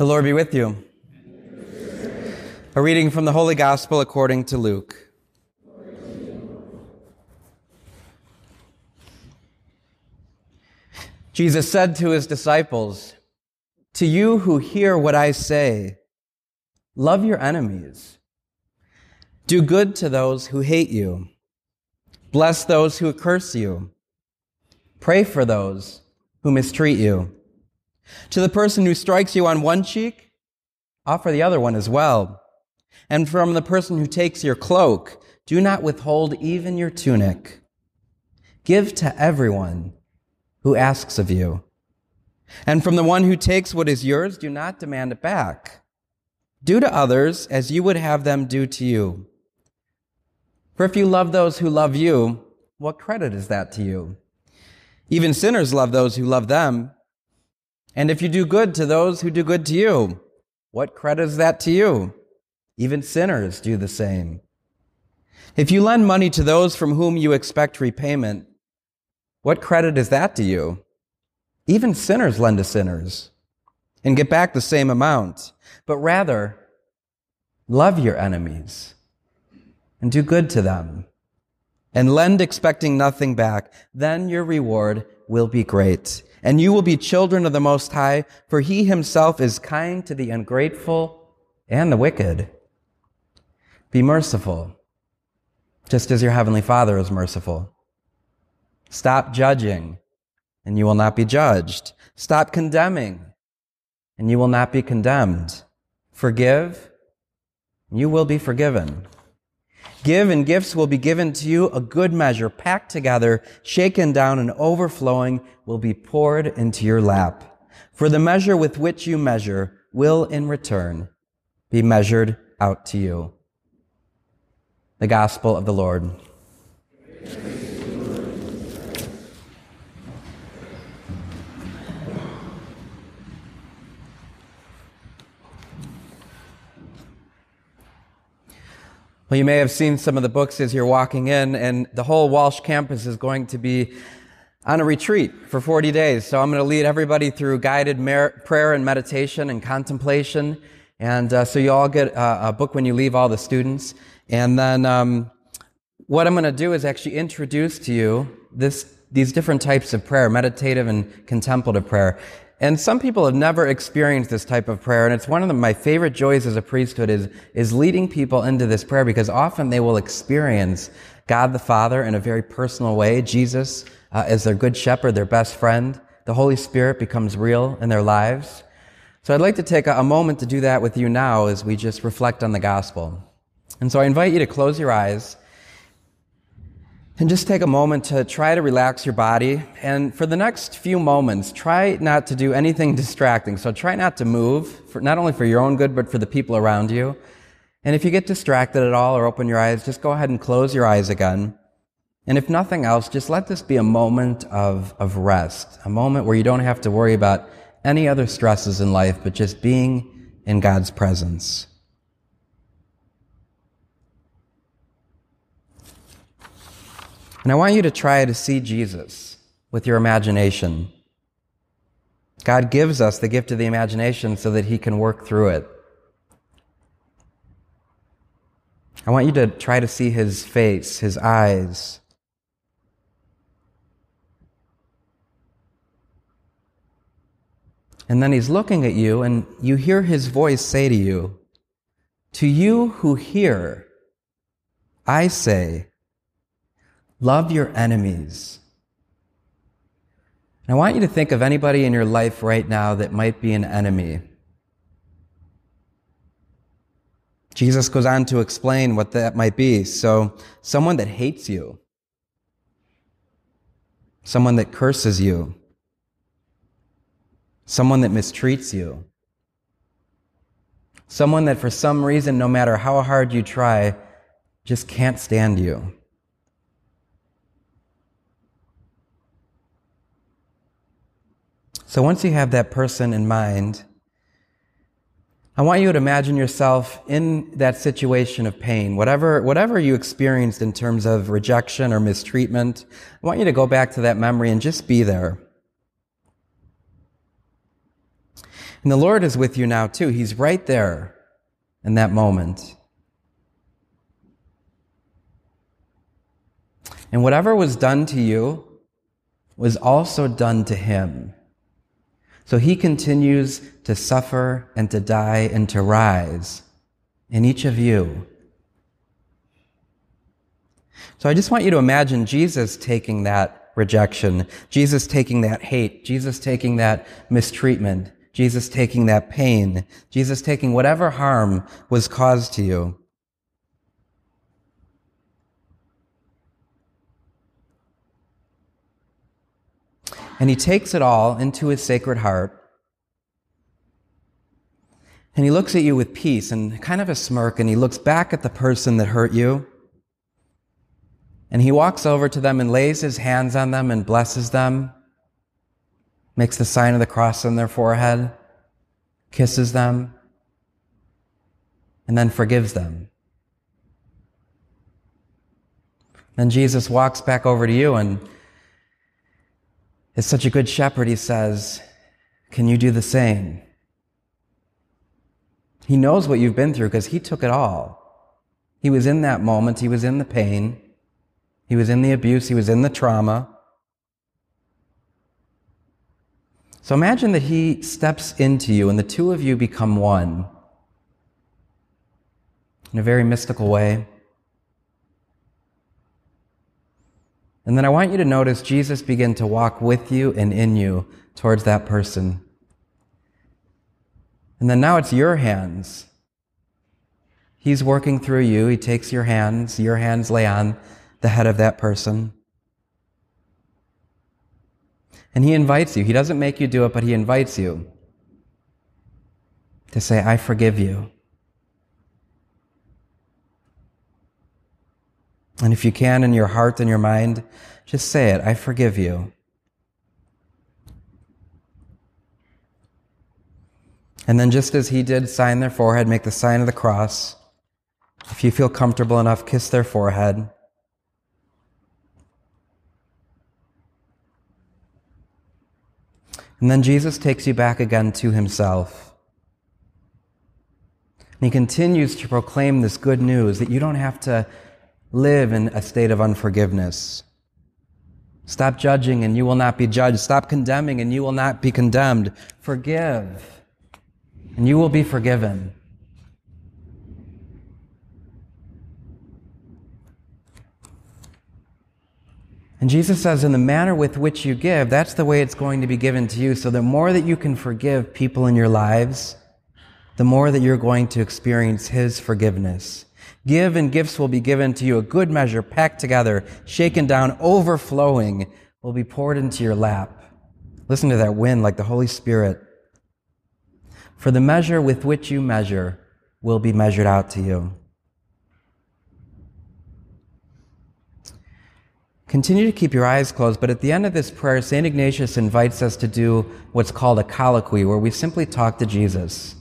The Lord be with you. A reading from the Holy Gospel according to Luke. Jesus said to his disciples, To you who hear what I say, love your enemies. Do good to those who hate you. Bless those who curse you. Pray for those who mistreat you. To the person who strikes you on one cheek, offer the other one as well. And from the person who takes your cloak, do not withhold even your tunic. Give to everyone who asks of you. And from the one who takes what is yours, do not demand it back. Do to others as you would have them do to you. For if you love those who love you, what credit is that to you? Even sinners love those who love them. And if you do good to those who do good to you, what credit is that to you? Even sinners do the same. If you lend money to those from whom you expect repayment, what credit is that to you? Even sinners lend to sinners and get back the same amount. But rather, love your enemies and do good to them and lend expecting nothing back. Then your reward will be great and you will be children of the Most High, for he himself is kind to the ungrateful and the wicked. Be merciful, just as your heavenly Father is merciful. Stop judging, and you will not be judged. Stop condemning, and you will not be condemned. Forgive, and you will be forgiven. Give and gifts will be given to you, a good measure, packed together, shaken down and overflowing will be poured into your lap. For the measure with which you measure will in return be measured out to you. The Gospel of the Lord. Well, you may have seen some of the books as you're walking in, and the whole Walsh campus is going to be on a retreat for 40 days. So I'm going to lead everybody through guided mer- prayer and meditation and contemplation. And uh, so you all get a, a, book when you leave, all the students. And then um, what I'm going to do is actually introduce to you this, these different types of prayer, meditative and contemplative prayer. And some people have never experienced this type of prayer, and it's one of the, my favorite joys as a priesthood is, is leading people into this prayer because often they will experience God the Father in a very personal way, Jesus uh, as their good shepherd, their best friend. The Holy Spirit becomes real in their lives. So I'd like to take a, a moment to do that with you now as we just reflect on the gospel. And so I invite you to close your eyes and just take a moment to try to relax your body. And for the next few moments, try not to do anything distracting. So try not to move, for, not only for your own good, but for the people around you. And if you get distracted at all or open your eyes, just go ahead and close your eyes again. And if nothing else, just let this be a moment of, of rest, a moment where you don't have to worry about any other stresses in life, but just being in God's presence. And I want you to try to see Jesus with your imagination. God gives us the gift of the imagination so that He can work through it. I want you to try to see His face, His eyes. And then He's looking at you, and you hear His voice say to you, To you who hear, I say, Love your enemies. And I want you to think of anybody in your life right now that might be an enemy. Jesus goes on to explain what that might be. So, someone that hates you, someone that curses you, someone that mistreats you, someone that for some reason, no matter how hard you try, just can't stand you. So once you have that person in mind, I want you to imagine yourself in that situation of pain, whatever, whatever you experienced in terms of rejection or mistreatment. I want you to go back to that memory and just be there. And the Lord is with you now too. He's right there in that moment. And whatever was done to you was also done to him. So he continues to suffer and to die and to rise in each of you. So I just want you to imagine Jesus taking that rejection, Jesus taking that hate, Jesus taking that mistreatment, Jesus taking that pain, Jesus taking whatever harm was caused to you. And he takes it all into his sacred heart. And he looks at you with peace and kind of a smirk, and he looks back at the person that hurt you. And he walks over to them and lays his hands on them and blesses them makes the sign of the cross on their forehead, kisses them, and then forgives them. Then Jesus walks back over to you and is such a good shepherd, he says, Can you do the same? He knows what you've been through because he took it all. He was in that moment, he was in the pain, he was in the abuse, he was in the trauma. So imagine that he steps into you and the two of you become one in a very mystical way. And then I want you to notice Jesus begin to walk with you and in you towards that person. And then now it's your hands. He's working through you. He takes your hands, your hands lay on the head of that person. And he invites you. He doesn't make you do it, but he invites you to say, I forgive you. And if you can in your heart and your mind, just say it, I forgive you. And then just as he did, sign their forehead, make the sign of the cross. If you feel comfortable enough, kiss their forehead. And then Jesus takes you back again to himself. And he continues to proclaim this good news that you don't have to live in a state of unforgiveness. Stop judging and you will not be judged. Stop condemning and you will not be condemned. Forgive and you will be forgiven. And Jesus says, in the manner with which you give, that's the way it's going to be given to you. So the more that you can forgive people in your lives, the more that you're going to experience His forgiveness. Give and gifts will be given to you. A good measure, packed together, shaken down, overflowing, will be poured into your lap. Listen to that wind like the Holy Spirit. For the measure with which you measure will be measured out to you. Continue to keep your eyes closed, but at the end of this prayer, St. Ignatius invites us to do what's called a colloquy, where we simply talk to Jesus.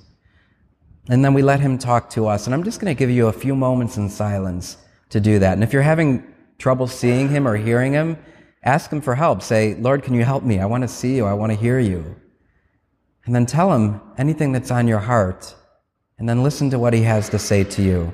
And then we let him talk to us. And I'm just going to give you a few moments in silence to do that. And if you're having trouble seeing him or hearing him, ask him for help. Say, Lord, can you help me? I want to see you. I want to hear you. And then tell him anything that's on your heart. And then listen to what he has to say to you.